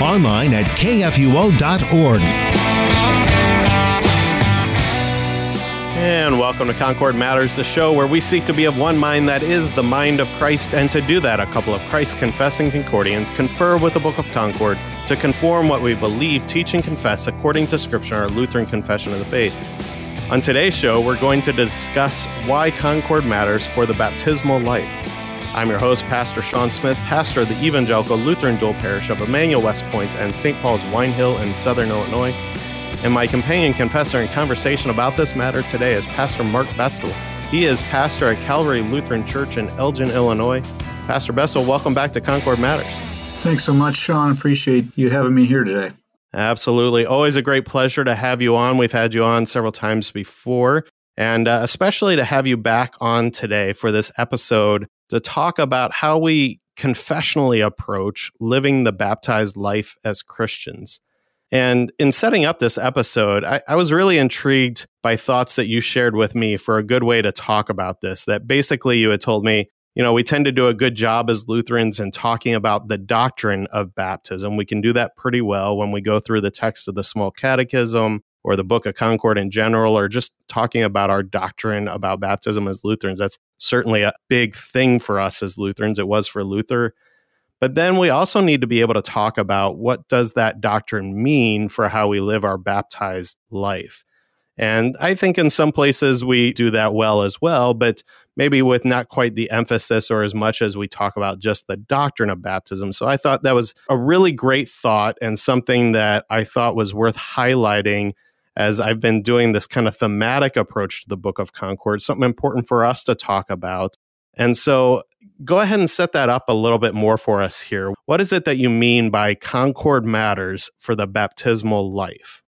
online at kfuo.org. And welcome to Concord Matters, the show where we seek to be of one mind that is the mind of Christ. And to do that, a couple of Christ confessing Concordians confer with the Book of Concord to conform what we believe, teach, and confess according to Scripture, our Lutheran Confession of the Faith. On today's show, we're going to discuss why Concord matters for the baptismal life. I'm your host, Pastor Sean Smith, pastor of the Evangelical Lutheran Dual Parish of Emmanuel West Point and St. Paul's Wine Hill in Southern Illinois. And my companion confessor in conversation about this matter today is Pastor Mark Bestel. He is pastor at Calvary Lutheran Church in Elgin, Illinois. Pastor Bestel, welcome back to Concord Matters. Thanks so much, Sean. Appreciate you having me here today. Absolutely. Always a great pleasure to have you on. We've had you on several times before, and uh, especially to have you back on today for this episode to talk about how we confessionally approach living the baptized life as Christians. And in setting up this episode, I, I, was really intrigued by thoughts that you shared with me for a good way to talk about this. That basically you had told me, you know, we tend to do a good job as Lutherans in talking about the doctrine of baptism. We can do that pretty well when we go through the text of the small catechism or the Book of Concord in general, or just talking about our doctrine about baptism as Lutherans. That's certainly a big thing for us as Lutherans. It was for Luther. But then we also need to be able to talk about what does that doctrine mean for how we live our baptized life. And I think in some places we do that well as well, but maybe with not quite the emphasis or as much as we talk about just the doctrine of baptism. So I thought that was a really great thought and something that I thought was worth highlighting as I've been doing this kind of thematic approach to the Book of Concord, something important for us to talk about. And so go ahead and set that up a little bit more for us here. What is it that you mean by Concord matters for the baptismal life?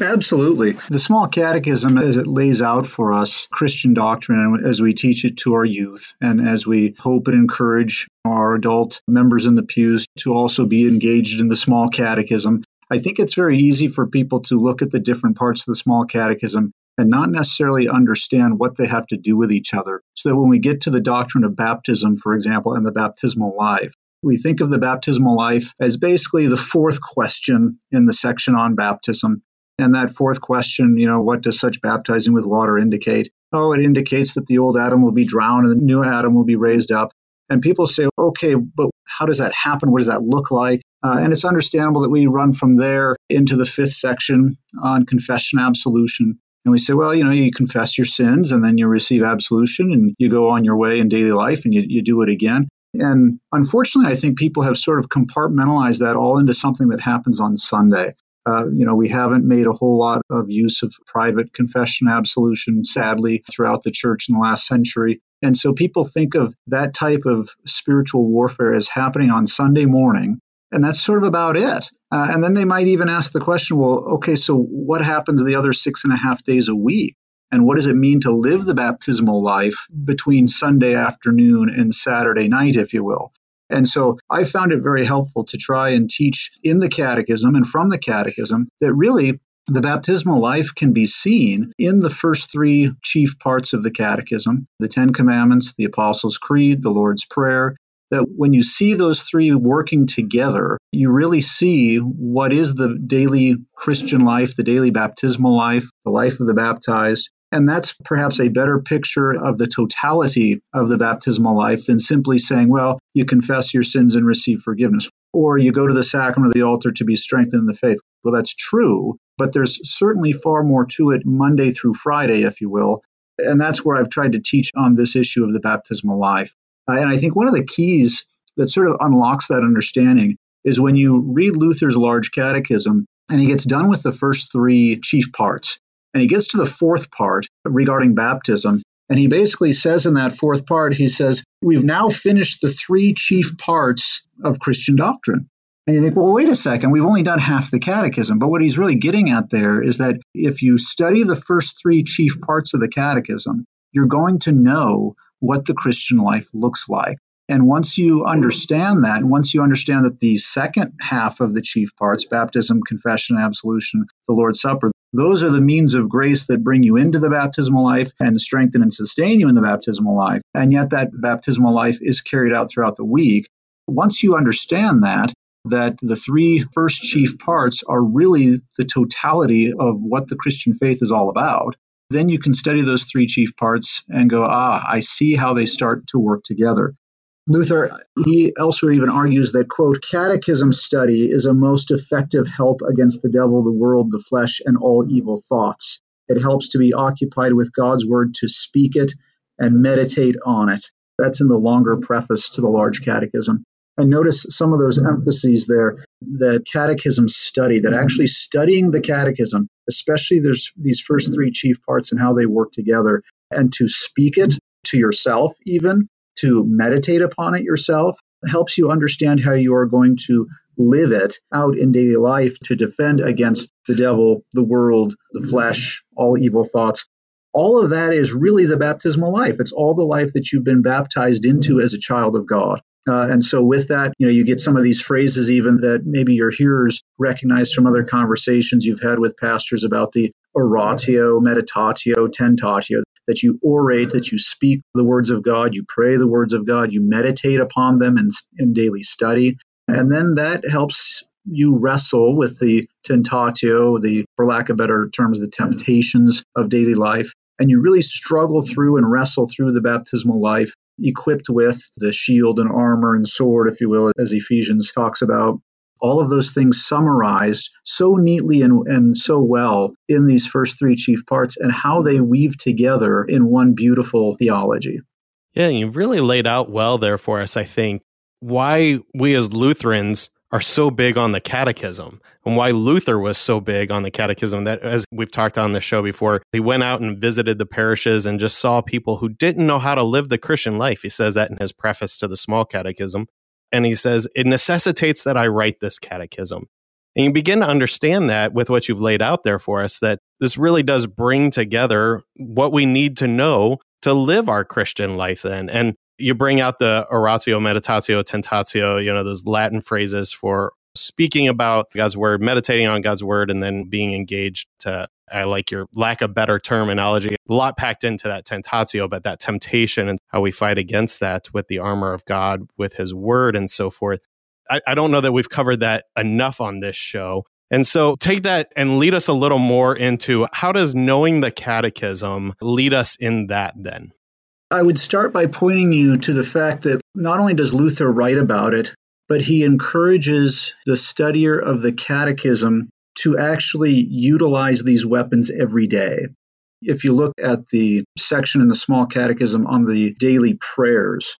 Absolutely. The small catechism, as it lays out for us Christian doctrine as we teach it to our youth, and as we hope and encourage our adult members in the pews to also be engaged in the small catechism, I think it's very easy for people to look at the different parts of the small catechism and not necessarily understand what they have to do with each other. So that when we get to the doctrine of baptism, for example, and the baptismal life, we think of the baptismal life as basically the fourth question in the section on baptism. And that fourth question, you know, what does such baptizing with water indicate? Oh, it indicates that the old Adam will be drowned and the new Adam will be raised up. And people say, okay, but how does that happen? What does that look like? Uh, and it's understandable that we run from there into the fifth section on confession absolution. And we say, well, you know, you confess your sins and then you receive absolution and you go on your way in daily life and you, you do it again. And unfortunately, I think people have sort of compartmentalized that all into something that happens on Sunday. Uh, you know, we haven't made a whole lot of use of private confession absolution, sadly, throughout the church in the last century. And so people think of that type of spiritual warfare as happening on Sunday morning and that's sort of about it. Uh, and then they might even ask the question well, okay, so what happens the other six and a half days a week? And what does it mean to live the baptismal life between Sunday afternoon and Saturday night, if you will? And so I found it very helpful to try and teach in the catechism and from the catechism that really the baptismal life can be seen in the first three chief parts of the catechism the Ten Commandments, the Apostles' Creed, the Lord's Prayer, that when you see those three working together, you really see what is the daily Christian life, the daily baptismal life, the life of the baptized. And that's perhaps a better picture of the totality of the baptismal life than simply saying, well, you confess your sins and receive forgiveness, or you go to the sacrament of the altar to be strengthened in the faith. Well, that's true, but there's certainly far more to it Monday through Friday, if you will. And that's where I've tried to teach on this issue of the baptismal life. Uh, and I think one of the keys that sort of unlocks that understanding is when you read Luther's large catechism and he gets done with the first three chief parts and he gets to the fourth part regarding baptism. And he basically says in that fourth part, he says, We've now finished the three chief parts of Christian doctrine. And you think, well, wait a second, we've only done half the catechism. But what he's really getting at there is that if you study the first three chief parts of the catechism, you're going to know what the Christian life looks like. And once you understand that, once you understand that the second half of the chief parts, baptism, confession, absolution, the Lord's Supper, those are the means of grace that bring you into the baptismal life and strengthen and sustain you in the baptismal life. And yet that baptismal life is carried out throughout the week. Once you understand that, that the three first chief parts are really the totality of what the Christian faith is all about, then you can study those three chief parts and go, ah, I see how they start to work together. Luther, he elsewhere even argues that, quote, catechism study is a most effective help against the devil, the world, the flesh, and all evil thoughts. It helps to be occupied with God's word, to speak it and meditate on it. That's in the longer preface to the large catechism. And notice some of those emphases there that catechism study, that actually studying the catechism, especially there's these first three chief parts and how they work together, and to speak it to yourself, even to meditate upon it yourself helps you understand how you are going to live it out in daily life to defend against the devil, the world, the flesh, all evil thoughts. All of that is really the baptismal life. It's all the life that you've been baptized into as a child of God. Uh, and so with that, you know, you get some of these phrases even that maybe your hearers recognize from other conversations you've had with pastors about the oratio, meditatio, tentatio, that you orate, that you speak the words of God, you pray the words of God, you meditate upon them in, in daily study. And then that helps you wrestle with the tentatio, the, for lack of better terms, the temptations of daily life. And you really struggle through and wrestle through the baptismal life equipped with the shield and armor and sword, if you will, as Ephesians talks about. All of those things summarized so neatly and, and so well in these first three chief parts and how they weave together in one beautiful theology. Yeah, you've really laid out well there for us, I think, why we as Lutherans are so big on the catechism and why Luther was so big on the catechism that as we've talked on the show before he went out and visited the parishes and just saw people who didn't know how to live the Christian life he says that in his preface to the small catechism and he says it necessitates that I write this catechism. And you begin to understand that with what you've laid out there for us that this really does bring together what we need to know to live our Christian life then and you bring out the oratio, meditatio, tentatio, you know, those Latin phrases for speaking about God's word, meditating on God's word, and then being engaged to, I like your lack of better terminology, a lot packed into that tentatio, but that temptation and how we fight against that with the armor of God, with his word, and so forth. I, I don't know that we've covered that enough on this show. And so take that and lead us a little more into how does knowing the catechism lead us in that then? I would start by pointing you to the fact that not only does Luther write about it, but he encourages the studier of the catechism to actually utilize these weapons every day. If you look at the section in the small catechism on the daily prayers,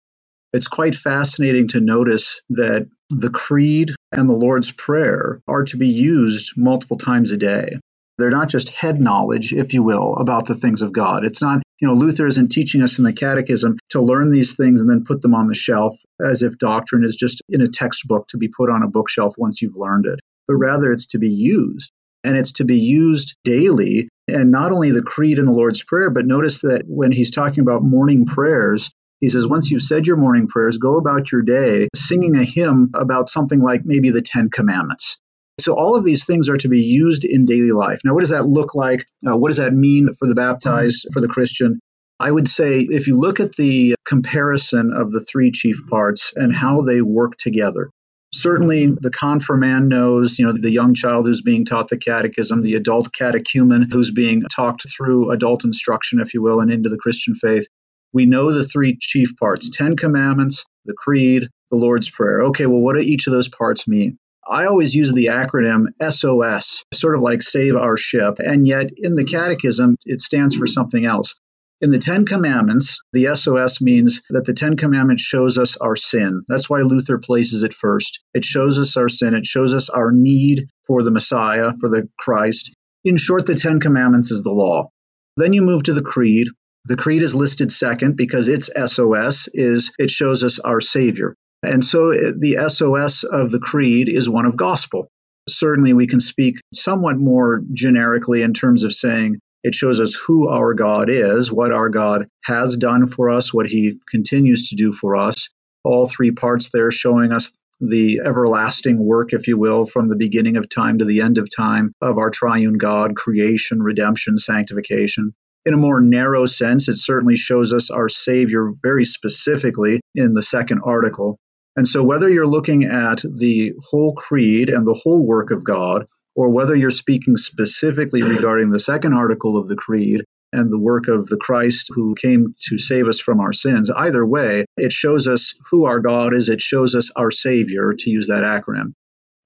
it's quite fascinating to notice that the creed and the Lord's Prayer are to be used multiple times a day. They're not just head knowledge, if you will, about the things of God. It's not, you know, Luther isn't teaching us in the catechism to learn these things and then put them on the shelf as if doctrine is just in a textbook to be put on a bookshelf once you've learned it, but rather it's to be used. And it's to be used daily. And not only the creed and the Lord's Prayer, but notice that when he's talking about morning prayers, he says, once you've said your morning prayers, go about your day singing a hymn about something like maybe the Ten Commandments. So all of these things are to be used in daily life. Now, what does that look like? Uh, what does that mean for the baptized, for the Christian? I would say if you look at the comparison of the three chief parts and how they work together, certainly the confirmand knows, you know, the young child who's being taught the catechism, the adult catechumen who's being talked through adult instruction, if you will, and into the Christian faith. We know the three chief parts Ten Commandments, the Creed, the Lord's Prayer. Okay, well, what do each of those parts mean? I always use the acronym SOS, sort of like save our ship. And yet in the catechism, it stands for something else. In the Ten Commandments, the SOS means that the Ten Commandments shows us our sin. That's why Luther places it first. It shows us our sin. It shows us our need for the Messiah, for the Christ. In short, the Ten Commandments is the law. Then you move to the Creed. The Creed is listed second because its SOS is it shows us our Savior. And so uh, the SOS of the creed is one of gospel. Certainly, we can speak somewhat more generically in terms of saying it shows us who our God is, what our God has done for us, what he continues to do for us. All three parts there showing us the everlasting work, if you will, from the beginning of time to the end of time of our triune God, creation, redemption, sanctification. In a more narrow sense, it certainly shows us our Savior very specifically in the second article. And so, whether you're looking at the whole creed and the whole work of God, or whether you're speaking specifically regarding the second article of the creed and the work of the Christ who came to save us from our sins, either way, it shows us who our God is, it shows us our Savior, to use that acronym.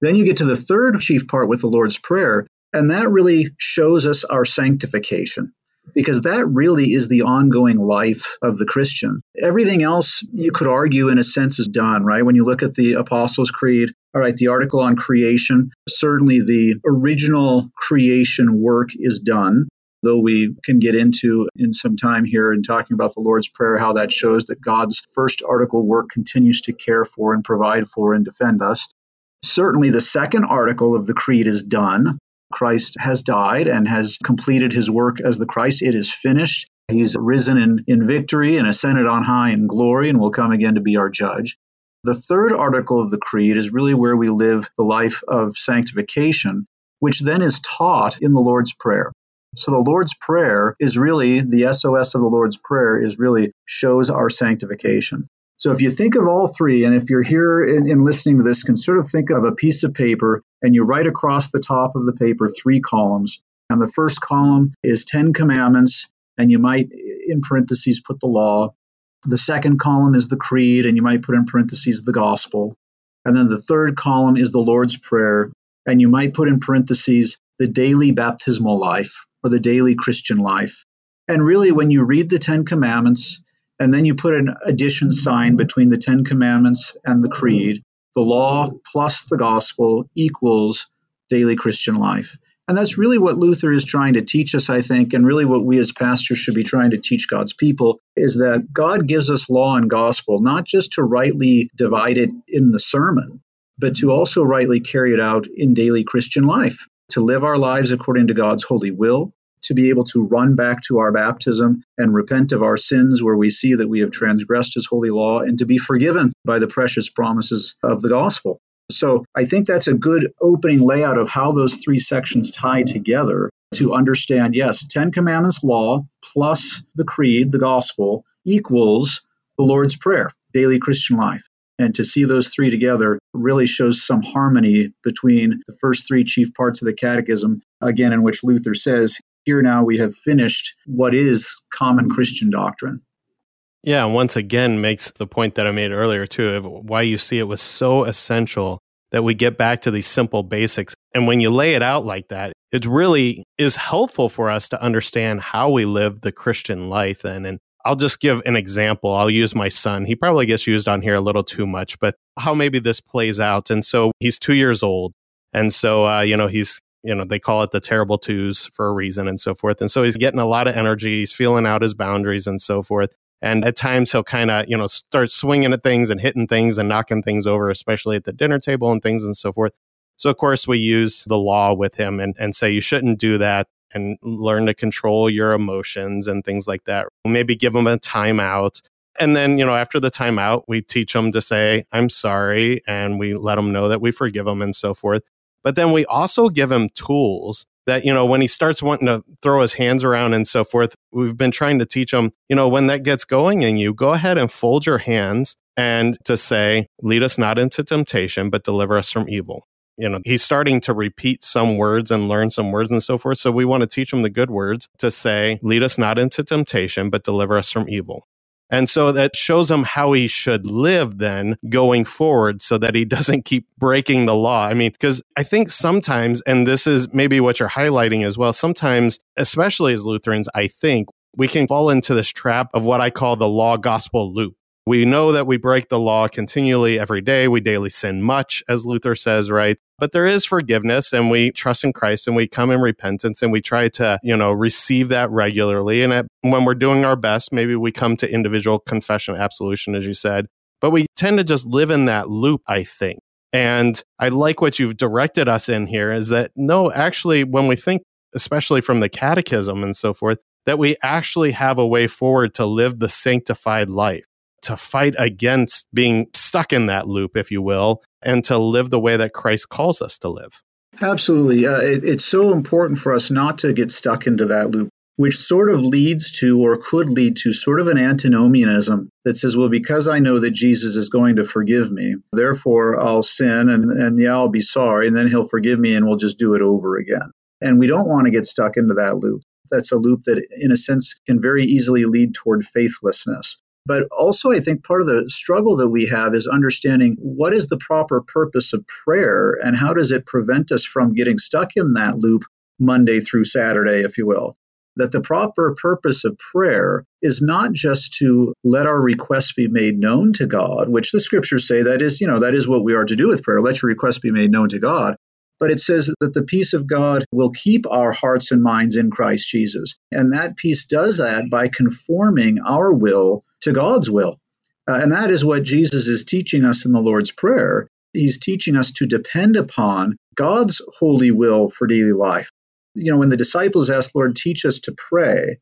Then you get to the third chief part with the Lord's Prayer, and that really shows us our sanctification because that really is the ongoing life of the Christian. Everything else, you could argue, in a sense, is done, right? When you look at the Apostles' Creed, all right, the article on creation, certainly the original creation work is done. Though we can get into in some time here in talking about the Lord's Prayer, how that shows that God's first article work continues to care for and provide for and defend us. Certainly, the second article of the Creed is done. Christ has died and has completed his work as the Christ. It is finished. He's risen in, in victory and ascended on high in glory and will come again to be our judge. The third article of the Creed is really where we live the life of sanctification, which then is taught in the Lord's Prayer. So the Lord's Prayer is really the SOS of the Lord's Prayer is really shows our sanctification. So if you think of all three, and if you're here in, in, listening to this, can sort of think of a piece of paper and you write across the top of the paper three columns. And the first column is 10 commandments, and you might, in parentheses, put the law. The second column is the creed, and you might put in parentheses the gospel. And then the third column is the Lord's Prayer, and you might put in parentheses the daily baptismal life or the daily Christian life. And really, when you read the Ten Commandments, and then you put an addition sign between the Ten Commandments and the Creed. The law plus the gospel equals daily Christian life. And that's really what Luther is trying to teach us, I think, and really what we as pastors should be trying to teach God's people is that God gives us law and gospel, not just to rightly divide it in the sermon, but to also rightly carry it out in daily Christian life, to live our lives according to God's holy will, to be able to run back to our baptism and repent of our sins where we see that we have transgressed his holy law and to be forgiven by the precious promises of the gospel. So I think that's a good opening layout of how those three sections tie together to understand yes, 10 commandments law plus the creed, the gospel, equals the Lord's Prayer, daily Christian life. And to see those three together really shows some harmony between the first three chief parts of the catechism, again, in which Luther says here now we have finished what is common Christian doctrine. Yeah, once again makes the point that I made earlier too of why you see it was so essential that we get back to these simple basics. And when you lay it out like that, it really is helpful for us to understand how we live the Christian life then. And I'll just give an example. I'll use my son. He probably gets used on here a little too much, but how maybe this plays out. And so he's two years old. And so, uh, you know, he's you know they call it the terrible twos for a reason and so forth. And so he's getting a lot of energy he's feeling out his boundaries and so forth. And at times he'll kind of you know start swinging at things and hitting things and knocking things over especially at the dinner table and things and so forth. So of course we use the law with him and, and say you shouldn't do that and learn to control your emotions and things like that. Maybe give him a timeout. And then you know after the timeout we teach them to say i'm sorry and we let them know that we forgive them and so forth but then we also give him tools that, you know, when he starts wanting to throw his hands around and so forth, we've been trying to teach him, you know, when that gets going in you, go ahead and fold your hands and to say, lead us not into temptation, but deliver us from evil. You know, he's starting to repeat some words and learn some words and so forth. So we want to teach him the good words to say, lead us not into temptation, but deliver us from evil. And so that shows him how he should live then going forward so that he doesn't keep breaking the law. I mean, because I think sometimes, and this is maybe what you're highlighting as well, sometimes, especially as Lutherans, I think we can fall into this trap of what I call the law gospel loop. We know that we break the law continually every day. We daily sin much, as Luther says, right? But there is forgiveness and we trust in Christ and we come in repentance and we try to, you know, receive that regularly. And when we're doing our best, maybe we come to individual confession, absolution, as you said. But we tend to just live in that loop, I think. And I like what you've directed us in here is that no, actually, when we think, especially from the catechism and so forth, that we actually have a way forward to live the sanctified life, to fight against being stuck in that loop, if you will, and to live the way that Christ calls us to live. Absolutely. Uh, it, it's so important for us not to get stuck into that loop which sort of leads to or could lead to sort of an antinomianism that says, well, because I know that Jesus is going to forgive me, therefore I'll sin and, and yeah, I'll be sorry, and then he'll forgive me and we'll just do it over again. And we don't want to get stuck into that loop. That's a loop that, in a sense, can very easily lead toward faithlessness. But also, I think part of the struggle that we have is understanding what is the proper purpose of prayer and how does it prevent us from getting stuck in that loop Monday through Saturday, if you will that the proper purpose of prayer is not just to let our requests be made known to God, which the scriptures say that is, you know, that is what we are to do with prayer. Let your requests be made known to God. But it says that the peace of God will keep our hearts and minds in Christ Jesus. And that peace does that by conforming our will to God's will. Uh, and that is what Jesus is teaching us in the Lord's Prayer. He's teaching us to depend upon God's holy will for daily life you know, when the disciples asked, Lord, teach us to pray,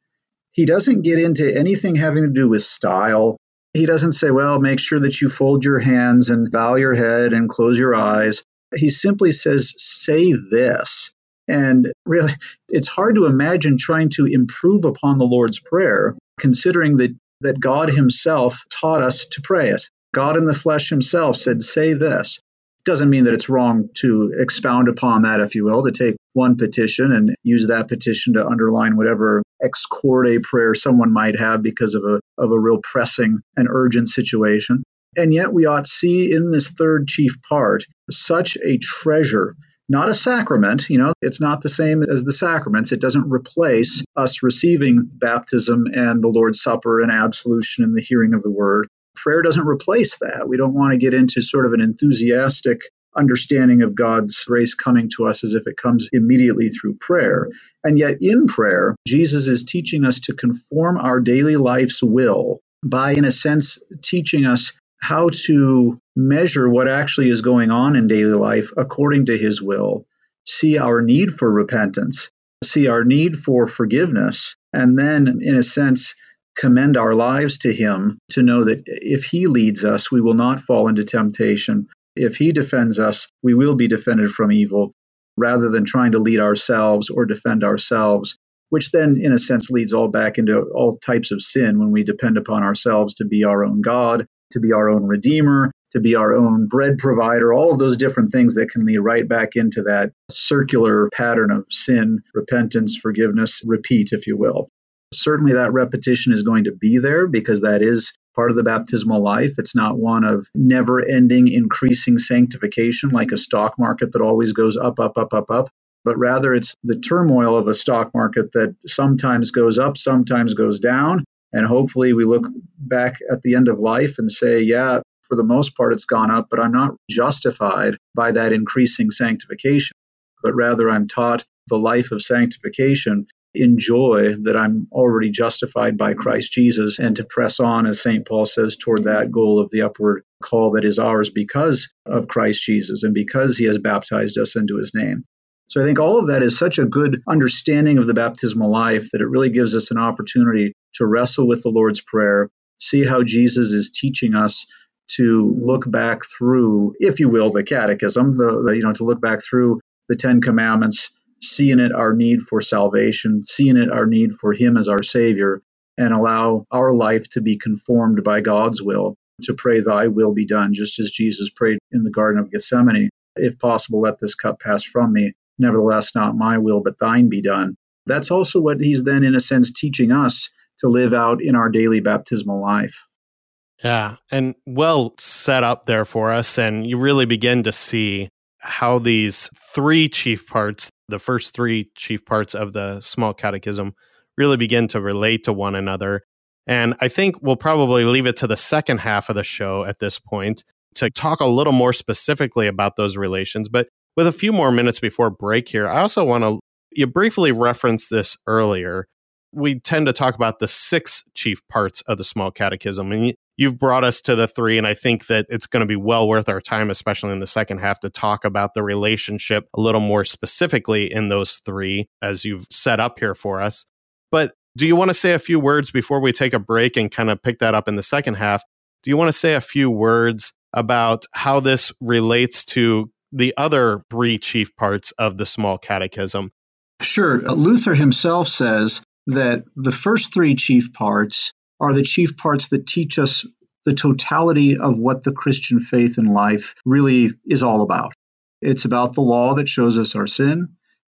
he doesn't get into anything having to do with style. He doesn't say, well, make sure that you fold your hands and bow your head and close your eyes. He simply says, say this. And really, it's hard to imagine trying to improve upon the Lord's Prayer, considering that, that God Himself taught us to pray it. God in the flesh Himself said, say this. Doesn't mean that it's wrong to expound upon that, if you will, to take one petition and use that petition to underline whatever ex corde prayer someone might have because of a, of a real pressing and urgent situation. And yet we ought see in this third chief part such a treasure not a sacrament. You know, it's not the same as the sacraments. It doesn't replace us receiving baptism and the Lord's Supper and absolution and the hearing of the word. Prayer doesn't replace that. We don't want to get into sort of an enthusiastic understanding of God's grace coming to us as if it comes immediately through prayer. And yet, in prayer, Jesus is teaching us to conform our daily life's will by, in a sense, teaching us how to measure what actually is going on in daily life according to his will, see our need for repentance, see our need for forgiveness, and then, in a sense, commend our lives to him to know that if he leads us, we will not fall into temptation, if he defends us, we will be defended from evil rather than trying to lead ourselves or defend ourselves, which then, in a sense, leads all back into all types of sin when we depend upon ourselves to be our own God, to be our own Redeemer, to be our own bread provider, all of those different things that can lead right back into that circular pattern of sin, repentance, forgiveness, repeat, if you will. Certainly, that repetition is going to be there because that is part of the baptismal life. It's not one of never ending increasing sanctification like a stock market that always goes up, up, up, up, up, but rather it's the turmoil of a stock market that sometimes goes up, sometimes goes down. And hopefully we look back at the end of life and say, yeah, for the most part it's gone up, but I'm not justified by that increasing sanctification, but rather I'm taught the life of sanctification in joy that I'm already justified by Christ Jesus and to press on, as St. Paul says, toward that goal of the upward call that is ours because of Christ Jesus and because he has baptized us into his name. So I think all of that is such a good understanding of the baptismal life that it really gives us an opportunity to wrestle with the Lord's Prayer, see how Jesus is teaching us to look back through, if you will, the catechism, the, the you know, to look back through the Ten Commandments see in it our need for salvation, see in it our need for Him as our Savior, and allow our life to be conformed by God's will, to pray, Thy will be done, just as Jesus prayed in the Garden of Gethsemane. If possible, let this cup pass from me. Nevertheless, not my will, but thine be done. That's also what he's then, in a sense, teaching us to live out in our daily baptismal life. Yeah, and well set up there for us. And you really begin to see how these three chief parts, the first three chief parts of the small catechism, really begin to relate to one another. And I think we'll probably leave it to the second half of the show at this point to talk a little more specifically about those relations. But with a few more minutes before break here, I also want to, you briefly referenced this earlier, we tend to talk about the six chief parts of the small catechism. And you've brought us to the three. And I think that it's going to be well worth our time, especially in the second half, to talk about the relationship a little more specifically in those three, as you've set up here for us. But do you want to say a few words before we take a break and kind of pick that up in the second half? Do you want to say a few words about how this relates to the other three chief parts of the small catechism? Sure. Uh, Luther himself says that the first three chief parts are the chief parts that teach us the totality of what the Christian faith and life really is all about. It's about the law that shows us our sin.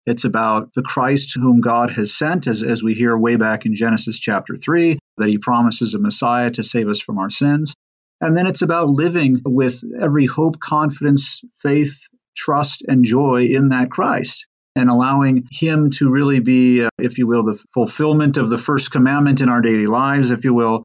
It's about the Christ whom God has sent, as, as we hear way back in Genesis chapter 3, that he promises a Messiah to save us from our sins. And then it's about living with every hope, confidence, faith, trust, and joy in that Christ and allowing Him to really be, uh, if you will, the fulfillment of the first commandment in our daily lives, if you will.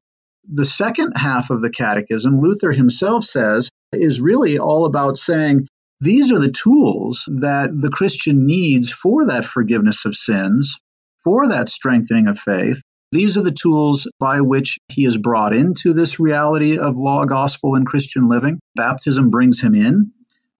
The second half of the catechism, Luther himself says, is really all about saying these are the tools that the Christian needs for that forgiveness of sins, for that strengthening of faith. These are the tools by which he is brought into this reality of law, gospel, and Christian living. Baptism brings him in.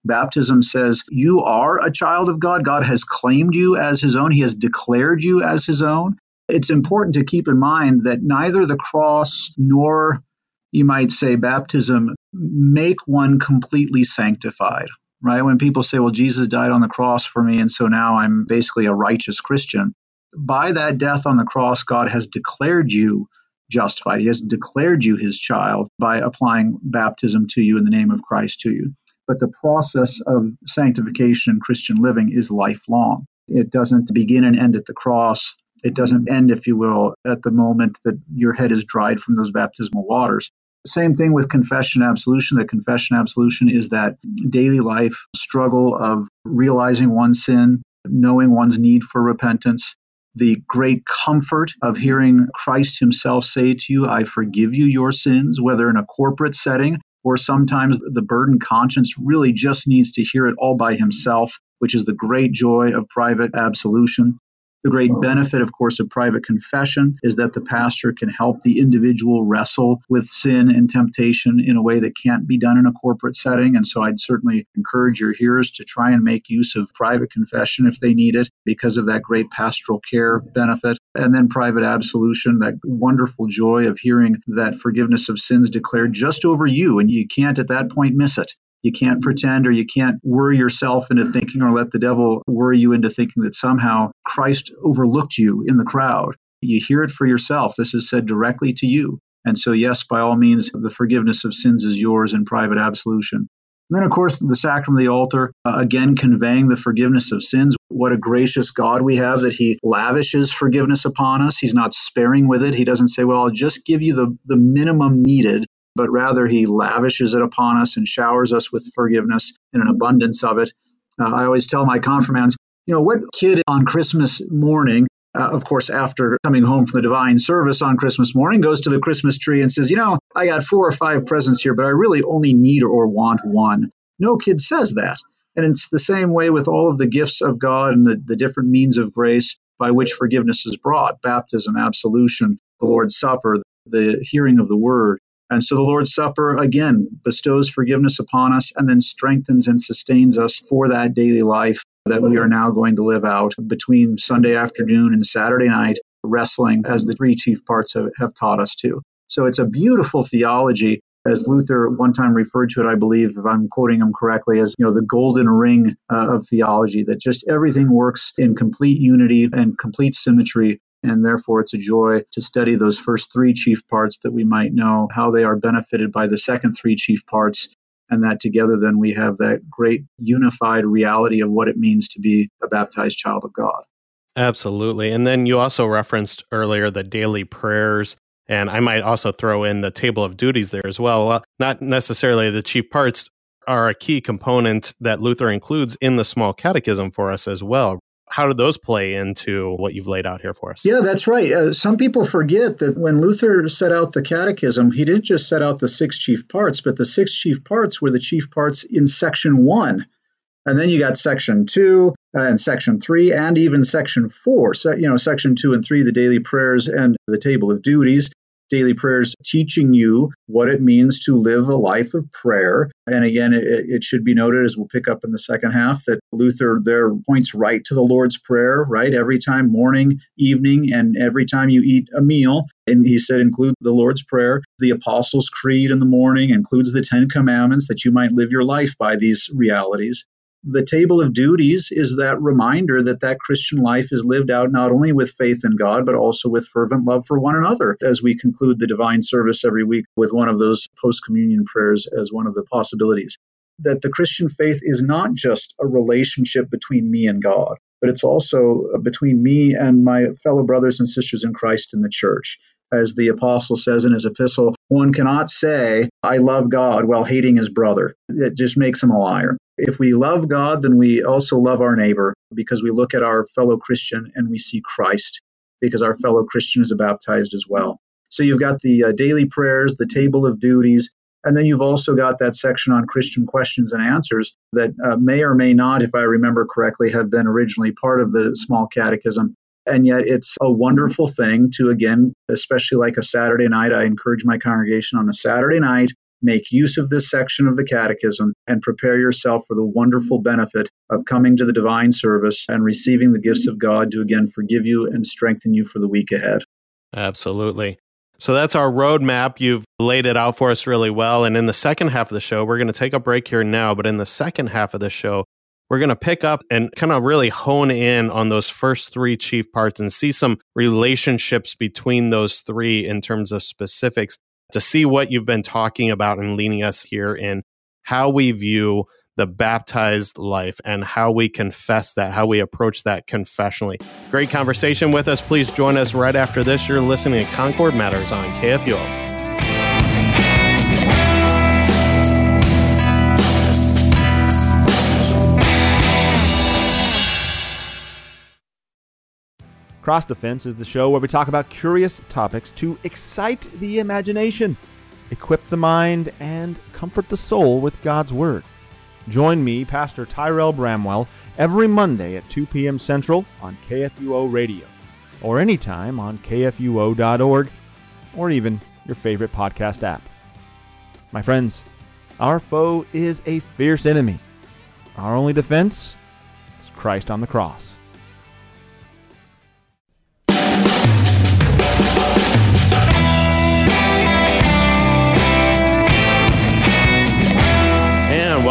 Baptism says you are a child of God. God has claimed you as his own, he has declared you as his own. It's important to keep in mind that neither the cross nor, you might say, baptism make one completely sanctified, right? When people say, well, Jesus died on the cross for me, and so now I'm basically a righteous Christian. By that death on the cross, God has declared you justified. He has declared you his child by applying baptism to you in the name of Christ to you. But the process of sanctification in Christian living is lifelong. It doesn't begin and end at the cross. It doesn't end, if you will, at the moment that your head is dried from those baptismal waters. Same thing with confession absolution. The confession absolution is that daily life struggle of realizing one's sin, knowing one's need for repentance, the great comfort of hearing Christ Himself say to you, I forgive you your sins, whether in a corporate setting or sometimes the burdened conscience really just needs to hear it all by himself, which is the great joy of private absolution. The great benefit, of course, of private confession is that the pastor can help the individual wrestle with sin and temptation in a way that can't be done in a corporate setting. And so I'd certainly encourage your hearers to try and make use of private confession if they need it because of that great pastoral care benefit. And then private absolution, that wonderful joy of hearing that forgiveness of sins declared just over you. And you can't at that point miss it. You can't pretend or you can't worry yourself into thinking or let the devil worry you into thinking that somehow Christ overlooked you in the crowd. You hear it for yourself. This is said directly to you. And so, yes, by all means, the forgiveness of sins is yours in private absolution. And then, of course, the sacrament of the altar, uh, again, conveying the forgiveness of sins. What a gracious God we have that He lavishes forgiveness upon us. He's not sparing with it. He doesn't say, Well, I'll just give you the, the minimum needed but rather he lavishes it upon us and showers us with forgiveness and an abundance of it. Uh, I always tell my confirmands, you know, what kid on Christmas morning, uh, of course, after coming home from the divine service on Christmas morning, goes to the Christmas tree and says, you know, I got four or five presents here, but I really only need or want one. No kid says that. And it's the same way with all of the gifts of God and the, the different means of grace by which forgiveness is brought baptism, absolution, the Lord's Supper, the hearing of the word. And so the Lord's Supper, again, bestows forgiveness upon us and then strengthens and sustains us for that daily life that we are now going to live out between Sunday afternoon and Saturday night, wrestling as the three chief parts have, have taught us to. So it's a beautiful theology as Luther one time referred to it, I believe, if I'm quoting him correctly, as you know the golden ring uh, of theology. That just everything works in complete unity and complete symmetry and therefore it's a joy to study those first three chief parts that we might know how they are benefited by the second three chief parts and that together then we have that great unified reality of what it means to be a baptized child of God. Absolutely. And then you also referenced earlier the daily prayers. And I might also throw in the table of duties there as well. well. Not necessarily the chief parts are a key component that Luther includes in the small catechism for us as well how do those play into what you've laid out here for us? Yeah, that's right. Uh, some people forget that when Luther set out the catechism, he didn't just set out the six chief parts, but the six chief parts were the chief parts in section one. And then you got section two uh, and section three, and even section four. So, you know, section two and three, the daily prayers and the table of duties daily prayers teaching you what it means to live a life of prayer. And again, it, it, should be noted, as we'll pick up in the second half, that Luther there points right to the Lord's Prayer, right? Every time, morning, evening, and every time you eat a meal. And he said, include the Lord's Prayer, the Apostles' Creed in the morning, includes the Ten Commandments that you might live your life by these realities the table of duties is that reminder that that Christian life is lived out not only with faith in God, but also with fervent love for one another as we conclude the divine service every week with one of those post communion prayers as one of the possibilities. That the Christian faith is not just a relationship between me and God, but it's also between me and my fellow brothers and sisters in Christ in the church. As the apostle says in his epistle, one cannot say, I love God while hating his brother. It just makes him a liar. If we love God, then we also love our neighbor because we look at our fellow Christian and we see Christ because our fellow Christian is baptized as well. So you've got the uh, daily prayers, the table of duties, and then you've also got that section on Christian questions and answers that uh, may or may not, if I remember correctly, have been originally part of the small catechism. And yet it's a wonderful thing to, again, especially like a Saturday night, I encourage my congregation on a Saturday night Make use of this section of the Catechism and prepare yourself for the wonderful benefit of coming to the divine service and receiving the gifts of God to again forgive you and strengthen you for the week ahead. Absolutely. So that's our roadmap. You've laid it out for us really well. And in the second half of the show, we're going to take a break here now. But in the second half of the show, we're going to pick up and kind of really hone in on those first three chief parts and see some relationships between those three in terms of specifics to see what you've been talking about and leading us here in how we view the baptized life and how we confess that, how we approach that confessionally. Great conversation with us. Please join us right after this. You're listening to Concord Matters on KFUO. Cross Defense is the show where we talk about curious topics to excite the imagination, equip the mind, and comfort the soul with God's Word. Join me, Pastor Tyrel Bramwell, every Monday at 2 p.m. Central on KFUO Radio, or anytime on KFUO.org, or even your favorite podcast app. My friends, our foe is a fierce enemy. Our only defense is Christ on the cross.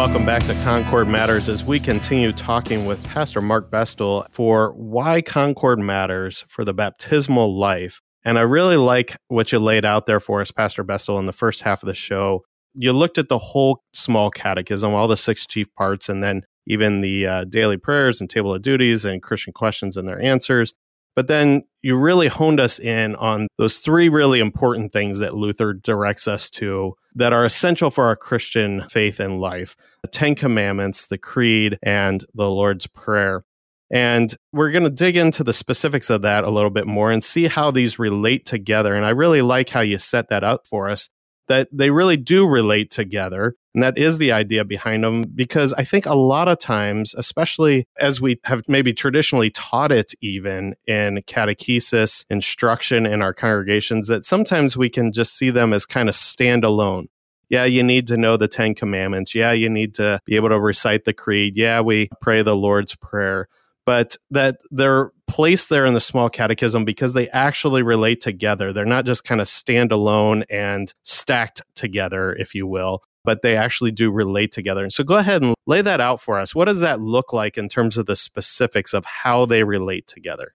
Welcome back to Concord Matters as we continue talking with Pastor Mark Bestel for why Concord matters for the baptismal life. And I really like what you laid out there for us, Pastor Bestel, in the first half of the show. You looked at the whole small catechism, all the six chief parts, and then even the uh, daily prayers and table of duties and Christian questions and their answers. But then you really honed us in on those three really important things that Luther directs us to that are essential for our Christian faith and life the Ten Commandments, the Creed, and the Lord's Prayer. And we're going to dig into the specifics of that a little bit more and see how these relate together. And I really like how you set that up for us that they really do relate together. And that is the idea behind them because I think a lot of times, especially as we have maybe traditionally taught it even in catechesis instruction in our congregations, that sometimes we can just see them as kind of standalone. Yeah, you need to know the Ten Commandments. Yeah, you need to be able to recite the creed. Yeah, we pray the Lord's Prayer but that they're placed there in the small catechism because they actually relate together. They're not just kind of standalone and stacked together, if you will, but they actually do relate together. And so go ahead and lay that out for us. What does that look like in terms of the specifics of how they relate together?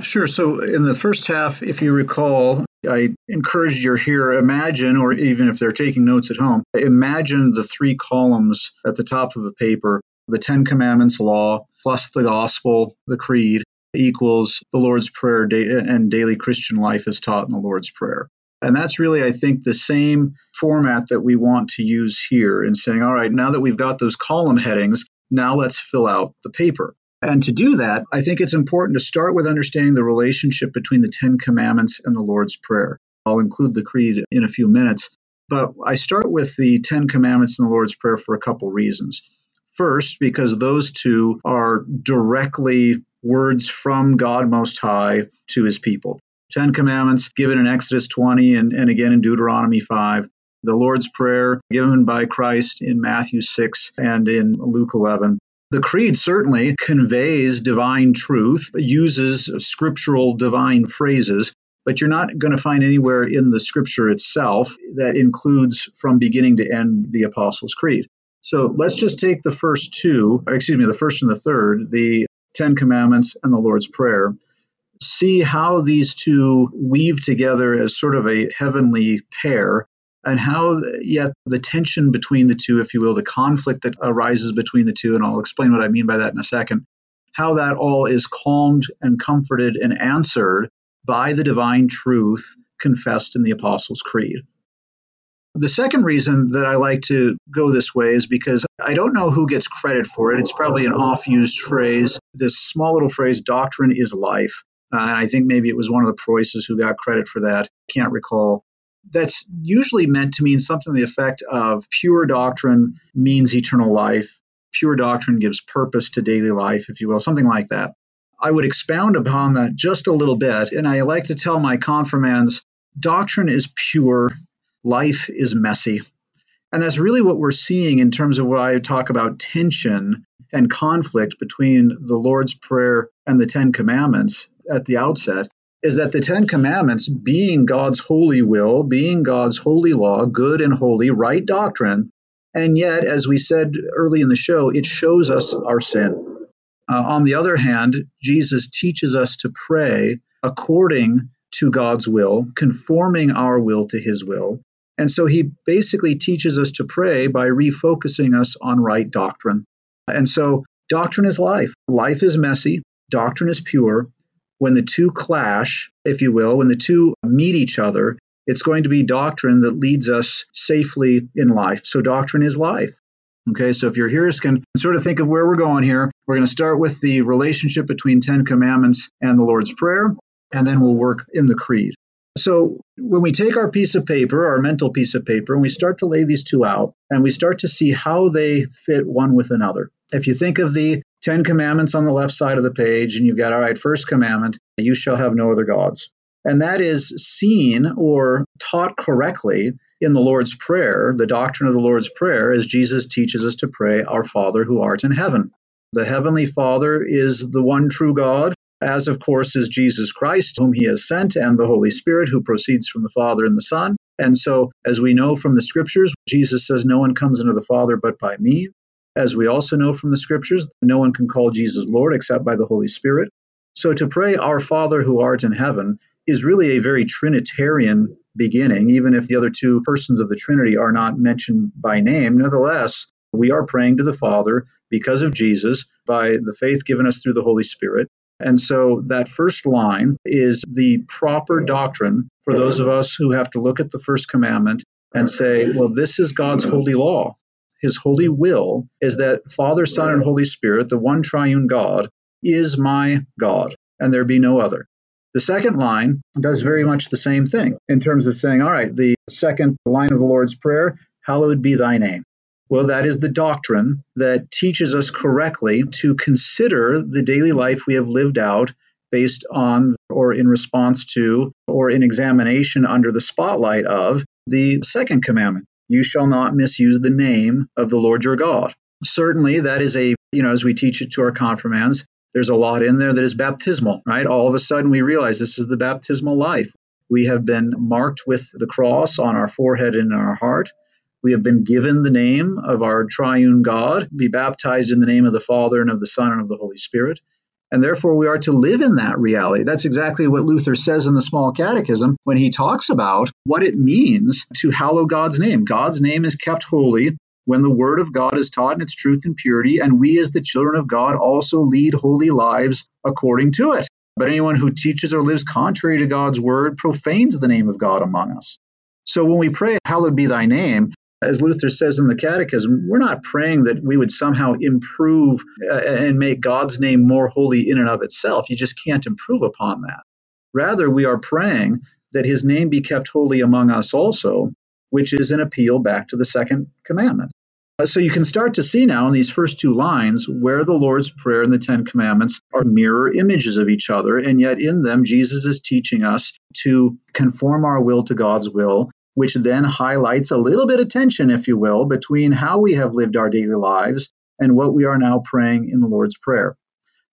Sure. So, in the first half, if you recall, I encourage your here imagine, or even if they're taking notes at home, imagine the three columns at the top of a paper the Ten Commandments law plus the gospel, the creed, equals the Lord's Prayer and daily Christian life as taught in the Lord's Prayer. And that's really, I think, the same format that we want to use here in saying, all right, now that we've got those column headings, now let's fill out the paper. And to do that, I think it's important to start with understanding the relationship between the Ten Commandments and the Lord's Prayer. I'll include the creed in a few minutes, but I start with the Ten Commandments and the Lord's Prayer for a couple reasons. First, because those two are directly words from God Most High to his people. Ten Commandments given in Exodus 20 and, and again in Deuteronomy 5. The Lord's Prayer given by Christ in Matthew 6 and in Luke 11. The Creed certainly conveys divine truth, uses scriptural divine phrases, but you're not going to find anywhere in the scripture itself that includes from beginning to end the Apostles' Creed. So let's just take the first two, excuse me, the first and the third, the Ten Commandments and the Lord's Prayer. See how these two weave together as sort of a heavenly pair, and how yet the tension between the two, if you will, the conflict that arises between the two, and I'll explain what I mean by that in a second, how that all is calmed and comforted and answered by the divine truth confessed in the Apostles' Creed. The second reason that I like to go this way is because I don't know who gets credit for it. It's probably an off used phrase. This small little phrase, doctrine is life. Uh, and I think maybe it was one of the Preusses who got credit for that. Can't recall. That's usually meant to mean something to the effect of pure doctrine means eternal life. Pure doctrine gives purpose to daily life, if you will, something like that. I would expound upon that just a little bit. And I like to tell my confirmands doctrine is pure, life is messy. And that's really what we're seeing in terms of what I talk about tension and conflict between the Lord's Prayer and the Ten Commandments at the outset is that the Ten Commandments, being God's holy will, being God's holy law, good and holy, right doctrine, and yet, as we said early in the show, it shows us our sin. Uh, on the other hand, Jesus teaches us to pray according to God's will, conforming our will to his will. And so he basically teaches us to pray by refocusing us on right doctrine. And so doctrine is life. Life is messy, doctrine is pure. When the two clash, if you will, when the two meet each other, it's going to be doctrine that leads us safely in life. So doctrine is life. Okay, so if your hearers can sort of think of where we're going here, we're going to start with the relationship between Ten Commandments and the Lord's Prayer, and then we'll work in the Creed. So when we take our piece of paper, our mental piece of paper, and we start to lay these two out, and we start to see how they fit one with another. If you think of the Ten Commandments on the left side of the page, and you've got, all right, first commandment, you shall have no other gods. And that is seen or taught correctly in the Lord's Prayer, the doctrine of the Lord's Prayer, as Jesus teaches us to pray, Our Father who art in heaven. The Heavenly Father is the one true God, as of course is Jesus Christ, whom He has sent, and the Holy Spirit, who proceeds from the Father and the Son. And so, as we know from the Scriptures, Jesus says, No one comes into the Father but by me. As we also know from the Scriptures, no one can call Jesus Lord except by the Holy Spirit. So, to pray, Our Father who art in heaven, is really a very Trinitarian beginning, even if the other two persons of the Trinity are not mentioned by name. Nevertheless, we are praying to the Father because of Jesus by the faith given us through the Holy Spirit. And so that first line is the proper doctrine for those of us who have to look at the first commandment and say, well, this is God's holy law. His holy will is that Father, Son, and Holy Spirit, the one triune God, is my God, and there be no other. The second line does very much the same thing in terms of saying, all right, the second line of the Lord's Prayer, hallowed be thy name. Well, that is the doctrine that teaches us correctly to consider the daily life we have lived out based on or in response to or in examination under the spotlight of the second commandment you shall not misuse the name of the Lord your God. Certainly, that is a, you know, as we teach it to our confirmands, there's a lot in there that is baptismal, right? All of a sudden, we realize this is the baptismal life. We have been marked with the cross on our forehead and in our heart. We have been given the name of our triune God, be baptized in the name of the Father and of the Son and of the Holy Spirit. And therefore, we are to live in that reality. That's exactly what Luther says in the Small Catechism when he talks about what it means to hallow God's name. God's name is kept holy when the word of God is taught in its truth and purity, and we as the children of God also lead holy lives according to it. But anyone who teaches or lives contrary to God's word profanes the name of God among us. So when we pray, Hallowed be thy name, as Luther says in the Catechism, we're not praying that we would somehow improve uh, and make God's name more holy in and of itself. You just can't improve upon that. Rather, we are praying that his name be kept holy among us also, which is an appeal back to the second commandment. Uh, so you can start to see now in these first two lines where the Lord's Prayer and the Ten Commandments are mirror images of each other, and yet in them Jesus is teaching us to conform our will to God's will, which then highlights a little bit of tension, if you will, between how we have lived our daily lives and what we are now praying in the Lord's Prayer.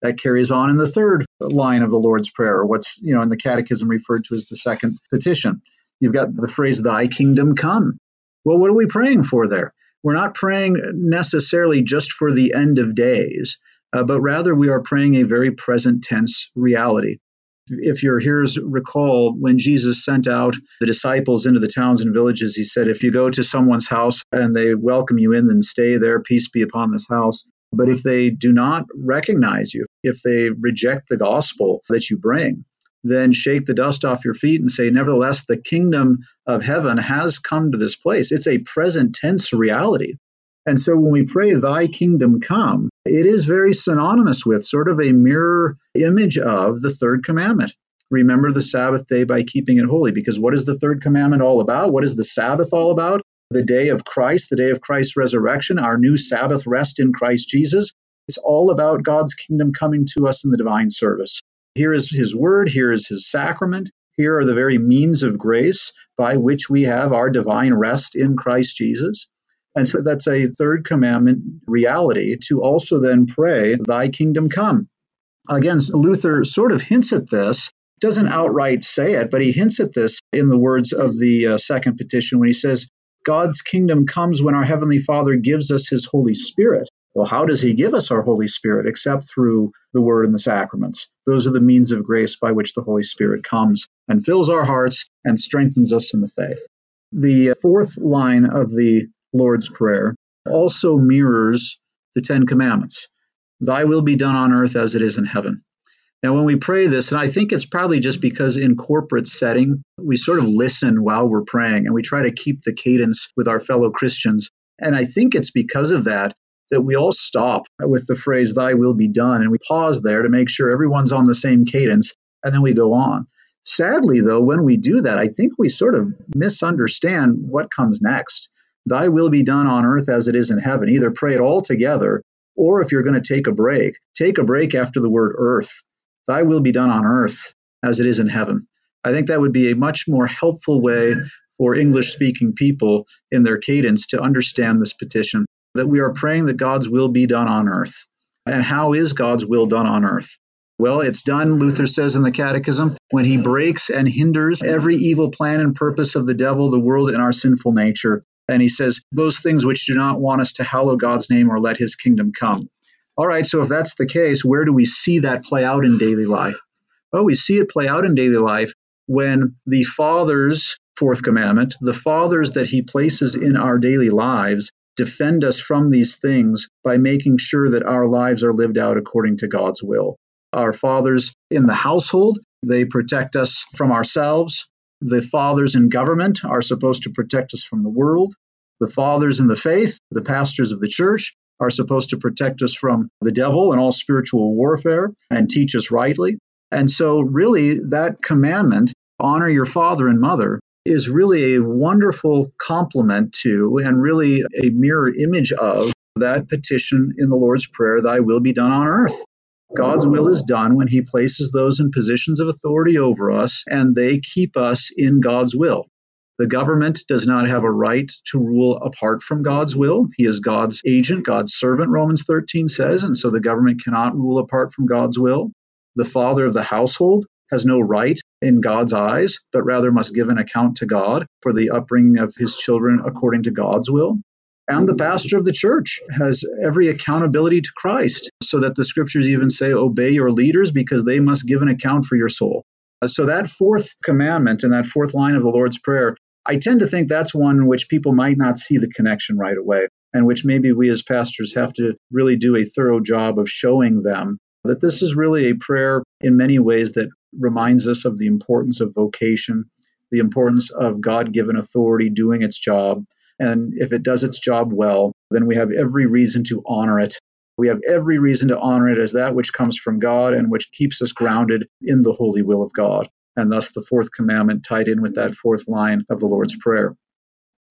That carries on in the third line of the Lord's Prayer, what's you know in the Catechism referred to as the second petition. You've got the phrase "Thy kingdom come." Well, what are we praying for there? We're not praying necessarily just for the end of days, uh, but rather we are praying a very present tense reality. If your hearers recall, when Jesus sent out the disciples into the towns and villages, he said, If you go to someone's house and they welcome you in, then stay there, peace be upon this house. But if they do not recognize you, if they reject the gospel that you bring, then shake the dust off your feet and say, Nevertheless, the kingdom of heaven has come to this place. It's a present tense reality. And so when we pray, Thy kingdom come, it is very synonymous with, sort of a mirror image of the third commandment. Remember the Sabbath day by keeping it holy. Because what is the third commandment all about? What is the Sabbath all about? The day of Christ, the day of Christ's resurrection, our new Sabbath rest in Christ Jesus. It's all about God's kingdom coming to us in the divine service. Here is his word, here is his sacrament, here are the very means of grace by which we have our divine rest in Christ Jesus. And so that's a third commandment reality to also then pray, Thy kingdom come. Again, Luther sort of hints at this, doesn't outright say it, but he hints at this in the words of the uh, second petition when he says, God's kingdom comes when our Heavenly Father gives us His Holy Spirit. Well, how does He give us our Holy Spirit except through the Word and the sacraments? Those are the means of grace by which the Holy Spirit comes and fills our hearts and strengthens us in the faith. The fourth line of the Lord's Prayer also mirrors the Ten Commandments Thy will be done on earth as it is in heaven. Now, when we pray this, and I think it's probably just because in corporate setting, we sort of listen while we're praying and we try to keep the cadence with our fellow Christians. And I think it's because of that that we all stop with the phrase, Thy will be done, and we pause there to make sure everyone's on the same cadence, and then we go on. Sadly, though, when we do that, I think we sort of misunderstand what comes next. Thy will be done on earth as it is in heaven. Either pray it all together, or if you're going to take a break, take a break after the word earth. Thy will be done on earth as it is in heaven. I think that would be a much more helpful way for English speaking people in their cadence to understand this petition that we are praying that God's will be done on earth. And how is God's will done on earth? Well, it's done, Luther says in the Catechism, when he breaks and hinders every evil plan and purpose of the devil, the world, and our sinful nature. And he says, those things which do not want us to hallow God's name or let his kingdom come. All right, so if that's the case, where do we see that play out in daily life? Well, we see it play out in daily life when the Father's fourth commandment, the fathers that he places in our daily lives, defend us from these things by making sure that our lives are lived out according to God's will. Our fathers in the household, they protect us from ourselves. The fathers in government are supposed to protect us from the world. The fathers in the faith, the pastors of the church, are supposed to protect us from the devil and all spiritual warfare and teach us rightly. And so, really, that commandment, honor your father and mother, is really a wonderful complement to and really a mirror image of that petition in the Lord's Prayer, Thy will be done on earth. God's will is done when He places those in positions of authority over us and they keep us in God's will. The government does not have a right to rule apart from God's will. He is God's agent, God's servant, Romans 13 says, and so the government cannot rule apart from God's will. The father of the household has no right in God's eyes, but rather must give an account to God for the upbringing of his children according to God's will. And the pastor of the church has every accountability to Christ, so that the scriptures even say, Obey your leaders because they must give an account for your soul. Uh, so, that fourth commandment and that fourth line of the Lord's Prayer, I tend to think that's one which people might not see the connection right away, and which maybe we as pastors have to really do a thorough job of showing them that this is really a prayer in many ways that reminds us of the importance of vocation, the importance of God given authority doing its job. And if it does its job well, then we have every reason to honor it. We have every reason to honor it as that which comes from God and which keeps us grounded in the holy will of God. And thus the fourth commandment tied in with that fourth line of the Lord's Prayer.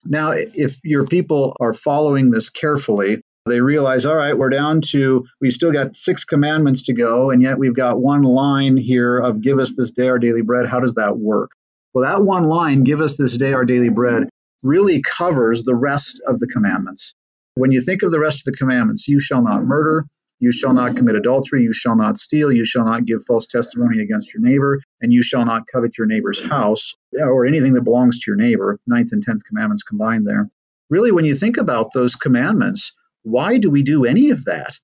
Now, if your people are following this carefully, they realize, all right, we're down to, we've still got six commandments to go, and yet we've got one line here of give us this day our daily bread. How does that work? Well, that one line, give us this day our daily bread, really covers the rest of the commandments. When you think of the rest of the commandments, you shall not murder, you shall not commit adultery, you shall not steal, you shall not give false testimony against your neighbor, and you shall not covet your neighbor's house or anything that belongs to your neighbor. Ninth and tenth commandments combined there. Really, when you think about those commandments, why do we do any of that?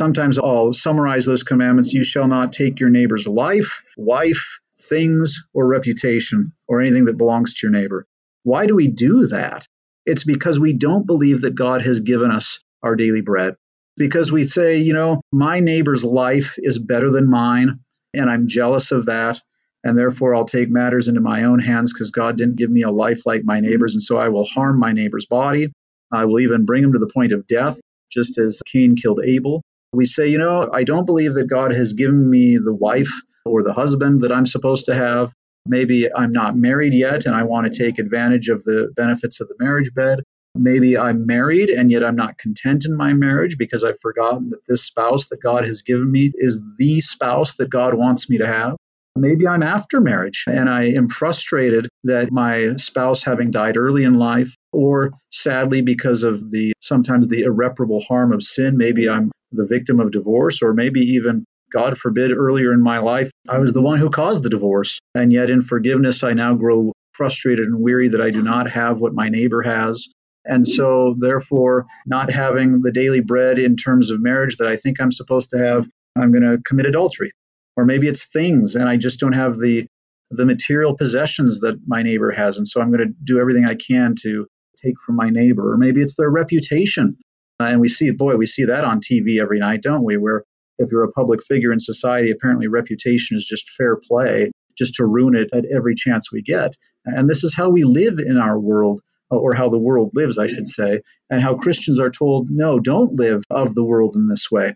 Sometimes I'll summarize those commandments. You shall not take your neighbor's life, wife, things, or reputation, or anything that belongs to your neighbor. Why do we do that? It's because we don't believe that God has given us our daily bread. Because we say, you know, my neighbor's life is better than mine, and I'm jealous of that. And therefore, I'll take matters into my own hands because God didn't give me a life like my neighbor's. And so I will harm my neighbor's body. I will even bring him to the point of death, just as Cain killed Abel. We say, you know, I don't believe that God has given me the wife or the husband that I'm supposed to have. Maybe I'm not married yet and I want to take advantage of the benefits of the marriage bed. Maybe I'm married and yet I'm not content in my marriage because I've forgotten that this spouse that God has given me is the spouse that God wants me to have. Maybe I'm after marriage and I am frustrated that my spouse having died early in life or sadly because of the sometimes the irreparable harm of sin maybe I'm the victim of divorce or maybe even God forbid, earlier in my life, I was the one who caused the divorce. And yet, in forgiveness, I now grow frustrated and weary that I do not have what my neighbor has. And so, therefore, not having the daily bread in terms of marriage that I think I'm supposed to have, I'm going to commit adultery. Or maybe it's things and I just don't have the the material possessions that my neighbor has. And so I'm going to do everything I can to take from my neighbor. Or maybe it's their reputation. And we see, boy, we see that on TV every night, don't we? Where if you're a public figure in society, apparently reputation is just fair play, just to ruin it at every chance we get. And this is how we live in our world, or how the world lives, I should say, and how Christians are told, no, don't live of the world in this way.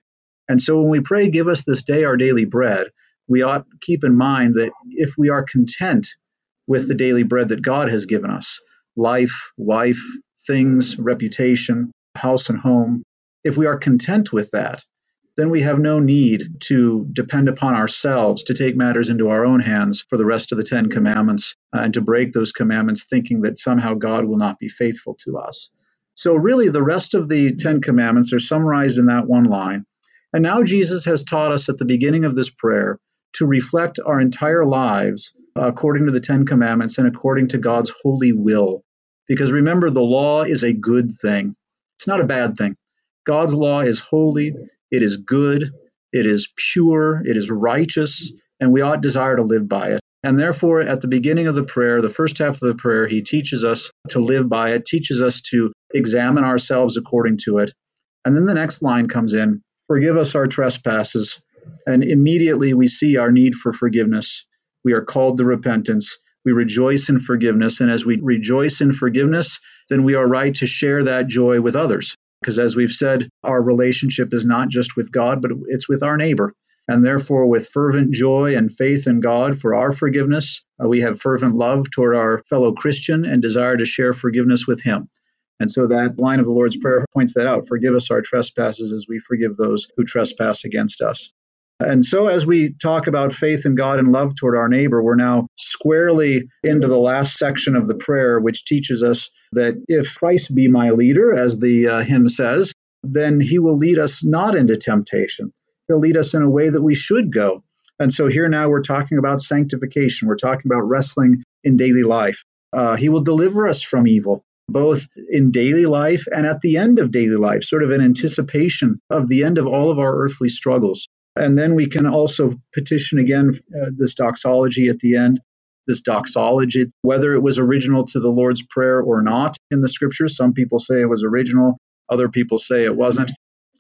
And so when we pray, give us this day our daily bread, we ought to keep in mind that if we are content with the daily bread that God has given us life, wife, things, reputation, house, and home if we are content with that, then we have no need to depend upon ourselves to take matters into our own hands for the rest of the Ten Commandments uh, and to break those commandments thinking that somehow God will not be faithful to us. So, really, the rest of the Ten Commandments are summarized in that one line. And now Jesus has taught us at the beginning of this prayer to reflect our entire lives according to the Ten Commandments and according to God's holy will. Because remember, the law is a good thing, it's not a bad thing. God's law is holy, it is good, it is pure, it is righteous, and we ought desire to live by it. And therefore, at the beginning of the prayer, the first half of the prayer, he teaches us to live by it, teaches us to examine ourselves according to it. And then the next line comes in Forgive us our trespasses. And immediately we see our need for forgiveness. We are called to repentance. We rejoice in forgiveness. And as we rejoice in forgiveness, then we are right to share that joy with others. Because as we've said, our relationship is not just with God, but it's with our neighbor. And therefore, with fervent joy and faith in God for our forgiveness, uh, we have fervent love toward our fellow Christian and desire to share forgiveness with him. And so that line of the Lord's Prayer points that out Forgive us our trespasses as we forgive those who trespass against us. And so, as we talk about faith in God and love toward our neighbor, we're now squarely into the last section of the prayer, which teaches us that if Christ be my leader, as the uh, hymn says, then he will lead us not into temptation. He'll lead us in a way that we should go. And so, here now we're talking about sanctification, we're talking about wrestling in daily life. Uh, he will deliver us from evil both in daily life and at the end of daily life, sort of an anticipation of the end of all of our earthly struggles. And then we can also petition again uh, this doxology at the end, this doxology, whether it was original to the Lord's Prayer or not in the scriptures. Some people say it was original, other people say it wasn't.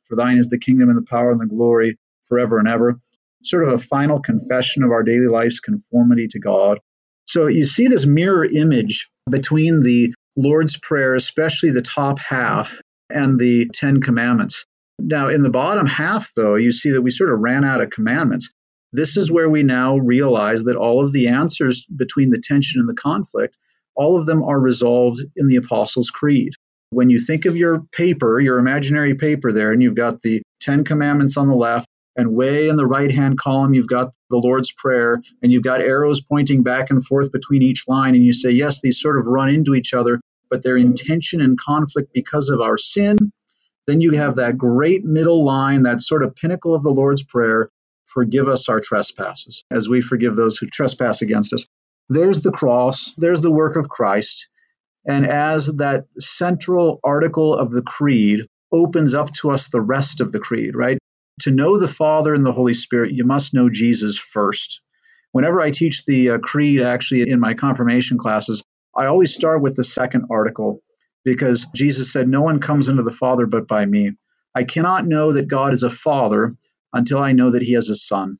For thine is the kingdom and the power and the glory forever and ever. Sort of a final confession of our daily life's conformity to God. So you see this mirror image between the Lord's Prayer, especially the top half, and the Ten Commandments. Now, in the bottom half, though, you see that we sort of ran out of commandments. This is where we now realize that all of the answers between the tension and the conflict all of them are resolved in the Apostles' Creed. When you think of your paper, your imaginary paper there, and you've got the Ten Commandments on the left, and way in the right hand column, you've got the Lord's Prayer, and you've got arrows pointing back and forth between each line, and you say, yes, these sort of run into each other, but they're in tension and conflict because of our sin. Then you have that great middle line, that sort of pinnacle of the Lord's Prayer forgive us our trespasses as we forgive those who trespass against us. There's the cross, there's the work of Christ. And as that central article of the creed opens up to us the rest of the creed, right? To know the Father and the Holy Spirit, you must know Jesus first. Whenever I teach the uh, creed, actually, in my confirmation classes, I always start with the second article because Jesus said, No one comes into the Father but by me. I cannot know that God is a Father until I know that He has a Son.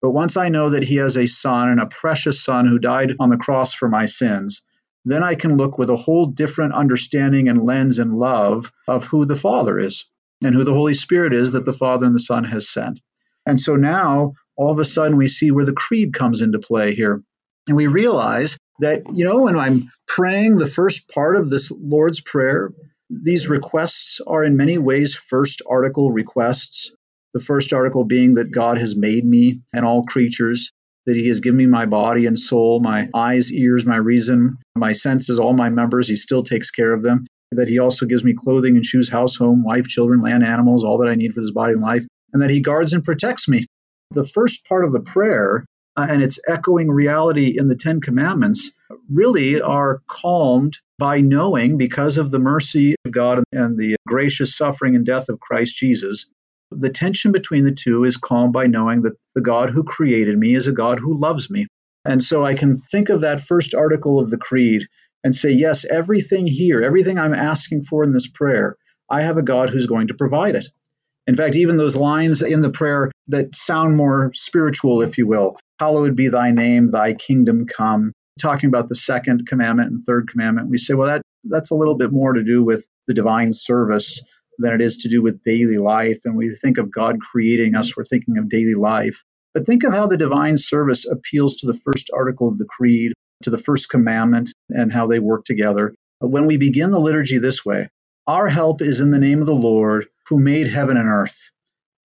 But once I know that He has a Son and a precious Son who died on the cross for my sins, then I can look with a whole different understanding and lens and love of who the Father is and who the Holy Spirit is that the Father and the Son has sent. And so now, all of a sudden, we see where the creed comes into play here. And we realize that, you know, when I'm praying the first part of this Lord's Prayer, these requests are in many ways first article requests. The first article being that God has made me and all creatures, that He has given me my body and soul, my eyes, ears, my reason, my senses, all my members. He still takes care of them. That He also gives me clothing and shoes, house, home, wife, children, land, animals, all that I need for this body and life, and that He guards and protects me. The first part of the prayer uh, and its echoing reality in the Ten Commandments really are calmed by knowing, because of the mercy of God and the gracious suffering and death of Christ Jesus, the tension between the two is calmed by knowing that the God who created me is a God who loves me. And so I can think of that first article of the Creed and say, yes, everything here, everything I'm asking for in this prayer, I have a God who's going to provide it. In fact, even those lines in the prayer that sound more spiritual, if you will, hallowed be thy name, thy kingdom come, talking about the second commandment and third commandment, we say, well, that, that's a little bit more to do with the divine service than it is to do with daily life. And we think of God creating us, we're thinking of daily life. But think of how the divine service appeals to the first article of the creed, to the first commandment, and how they work together. When we begin the liturgy this way, our help is in the name of the Lord who made heaven and earth.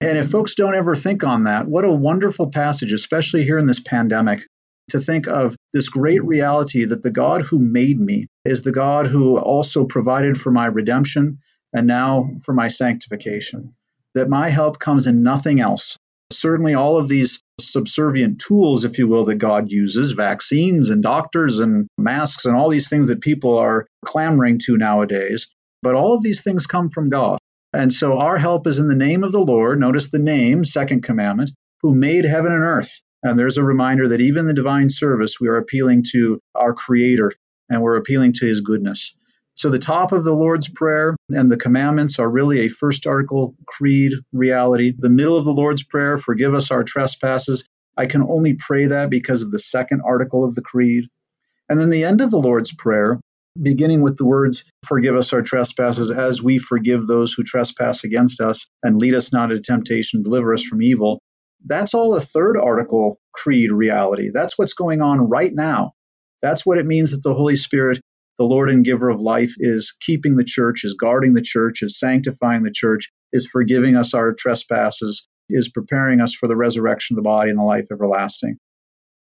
And if folks don't ever think on that, what a wonderful passage, especially here in this pandemic, to think of this great reality that the God who made me is the God who also provided for my redemption and now for my sanctification. That my help comes in nothing else. Certainly, all of these subservient tools, if you will, that God uses vaccines and doctors and masks and all these things that people are clamoring to nowadays. But all of these things come from God. And so our help is in the name of the Lord. Notice the name, second commandment, who made heaven and earth. And there's a reminder that even the divine service, we are appealing to our Creator and we're appealing to His goodness. So the top of the Lord's Prayer and the commandments are really a first article creed reality. The middle of the Lord's Prayer, forgive us our trespasses. I can only pray that because of the second article of the creed. And then the end of the Lord's Prayer, beginning with the words, Forgive us our trespasses as we forgive those who trespass against us, and lead us not into temptation, deliver us from evil. That's all a third article creed reality. That's what's going on right now. That's what it means that the Holy Spirit the Lord and giver of life is keeping the church, is guarding the church, is sanctifying the church, is forgiving us our trespasses, is preparing us for the resurrection of the body and the life everlasting.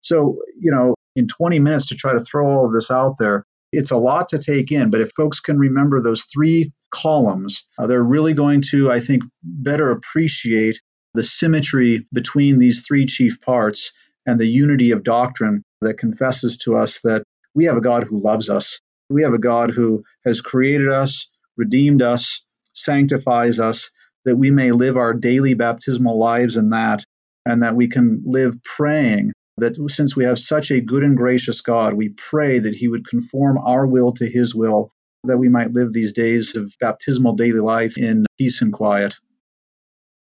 So, you know, in 20 minutes to try to throw all of this out there, it's a lot to take in. But if folks can remember those three columns, uh, they're really going to, I think, better appreciate the symmetry between these three chief parts and the unity of doctrine that confesses to us that we have a God who loves us we have a God who has created us, redeemed us, sanctifies us, that we may live our daily baptismal lives in that, and that we can live praying that since we have such a good and gracious God, we pray that He would conform our will to His will, that we might live these days of baptismal daily life in peace and quiet.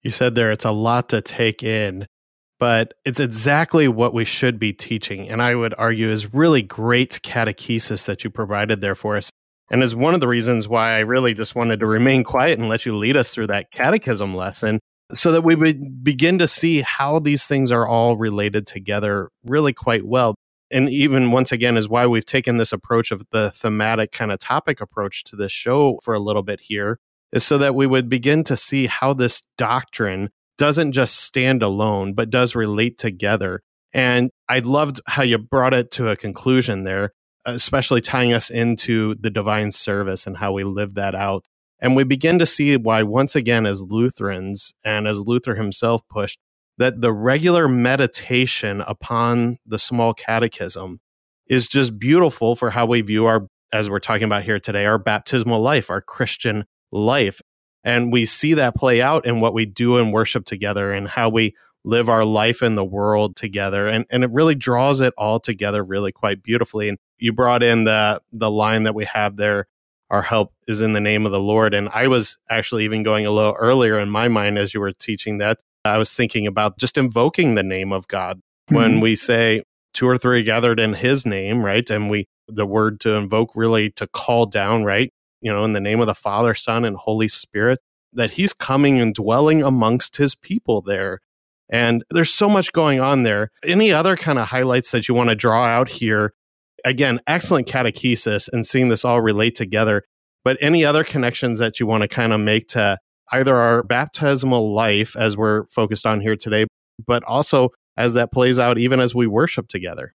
You said there it's a lot to take in but it's exactly what we should be teaching. And I would argue is really great catechesis that you provided there for us. And is one of the reasons why I really just wanted to remain quiet and let you lead us through that catechism lesson so that we would begin to see how these things are all related together really quite well. and even once again is why we've taken this approach of the thematic kind of topic approach to this show for a little bit here is so that we would begin to see how this doctrine doesn't just stand alone but does relate together and i loved how you brought it to a conclusion there especially tying us into the divine service and how we live that out and we begin to see why once again as lutherans and as luther himself pushed that the regular meditation upon the small catechism is just beautiful for how we view our, as we're talking about here today, our baptismal life, our Christian life. And we see that play out in what we do in worship together and how we live our life in the world together. And, and it really draws it all together really quite beautifully. And you brought in the, the line that we have there our help is in the name of the Lord. And I was actually even going a little earlier in my mind as you were teaching that I was thinking about just invoking the name of God mm-hmm. when we say two or three gathered in his name, right? And we, the word to invoke really to call down, right? You know, in the name of the Father, Son, and Holy Spirit, that he's coming and dwelling amongst his people there. And there's so much going on there. Any other kind of highlights that you want to draw out here? Again, excellent catechesis and seeing this all relate together. But any other connections that you want to kind of make to either our baptismal life as we're focused on here today, but also as that plays out even as we worship together?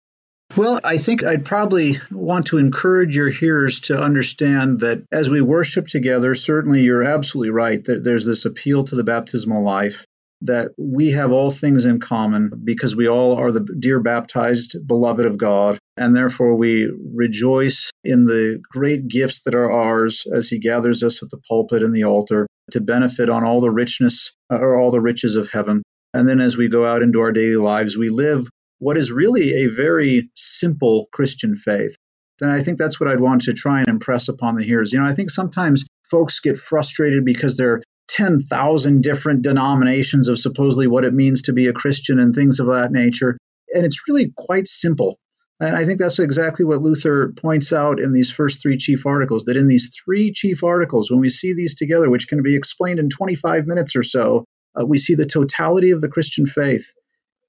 Well, I think I'd probably want to encourage your hearers to understand that as we worship together, certainly you're absolutely right that there's this appeal to the baptismal life that we have all things in common because we all are the dear baptized beloved of God, and therefore we rejoice in the great gifts that are ours as He gathers us at the pulpit and the altar to benefit on all the richness uh, or all the riches of heaven. And then as we go out into our daily lives, we live what is really a very simple Christian faith. And I think that's what I'd want to try and impress upon the hearers. You know, I think sometimes folks get frustrated because there are 10,000 different denominations of supposedly what it means to be a Christian and things of that nature. And it's really quite simple. And I think that's exactly what Luther points out in these first three chief articles that in these three chief articles, when we see these together, which can be explained in 25 minutes or so, uh, we see the totality of the Christian faith.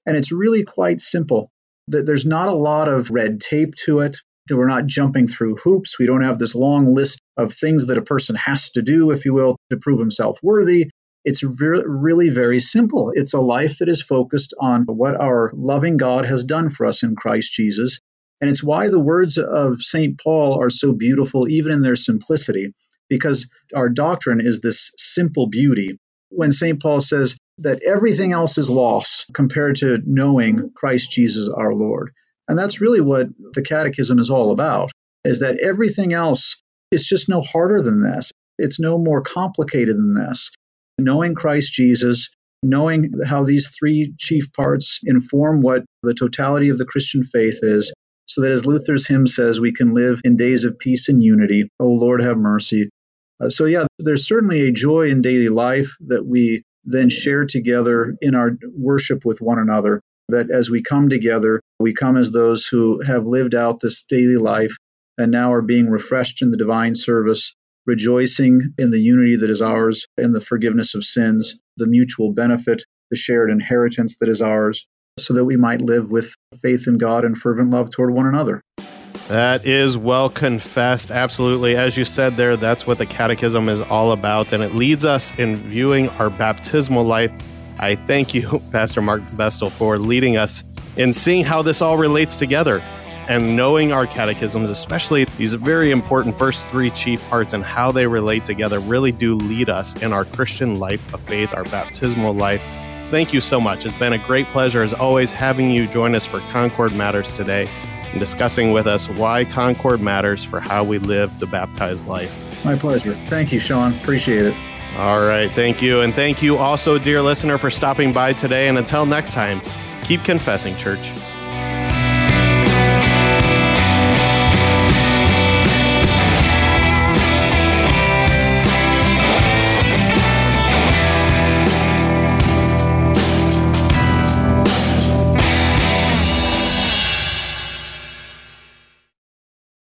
And it's really quite simple. There's not a lot of red tape to it. We're not jumping through hoops. We don't have this long list of things that a person has to do, if you will, to prove himself worthy. It's re- really very simple. It's a life that is focused on what our loving God has done for us in Christ Jesus. And it's why the words of St. Paul are so beautiful, even in their simplicity, because our doctrine is this simple beauty. When St. Paul says that everything else is loss compared to knowing Christ Jesus our Lord. And that's really what the catechism is all about, is that everything else is just no harder than this. It's no more complicated than this knowing Christ Jesus, knowing how these three chief parts inform what the totality of the Christian faith is, so that as Luther's hymn says, we can live in days of peace and unity. O Lord, have mercy. Uh, so, yeah, there's certainly a joy in daily life that we then share together in our worship with one another. That as we come together, we come as those who have lived out this daily life and now are being refreshed in the divine service rejoicing in the unity that is ours, in the forgiveness of sins, the mutual benefit, the shared inheritance that is ours, so that we might live with faith in God and fervent love toward one another. That is well confessed. Absolutely. As you said there, that's what the catechism is all about. And it leads us in viewing our baptismal life. I thank you, Pastor Mark Bestel, for leading us in seeing how this all relates together and knowing our catechisms, especially these very important first three chief parts and how they relate together, really do lead us in our Christian life of faith, our baptismal life. Thank you so much. It's been a great pleasure, as always, having you join us for Concord Matters today and discussing with us why Concord matters for how we live the baptized life. My pleasure. Thank you, Sean. Appreciate it. All right. Thank you. And thank you also, dear listener, for stopping by today. And until next time, keep confessing, church.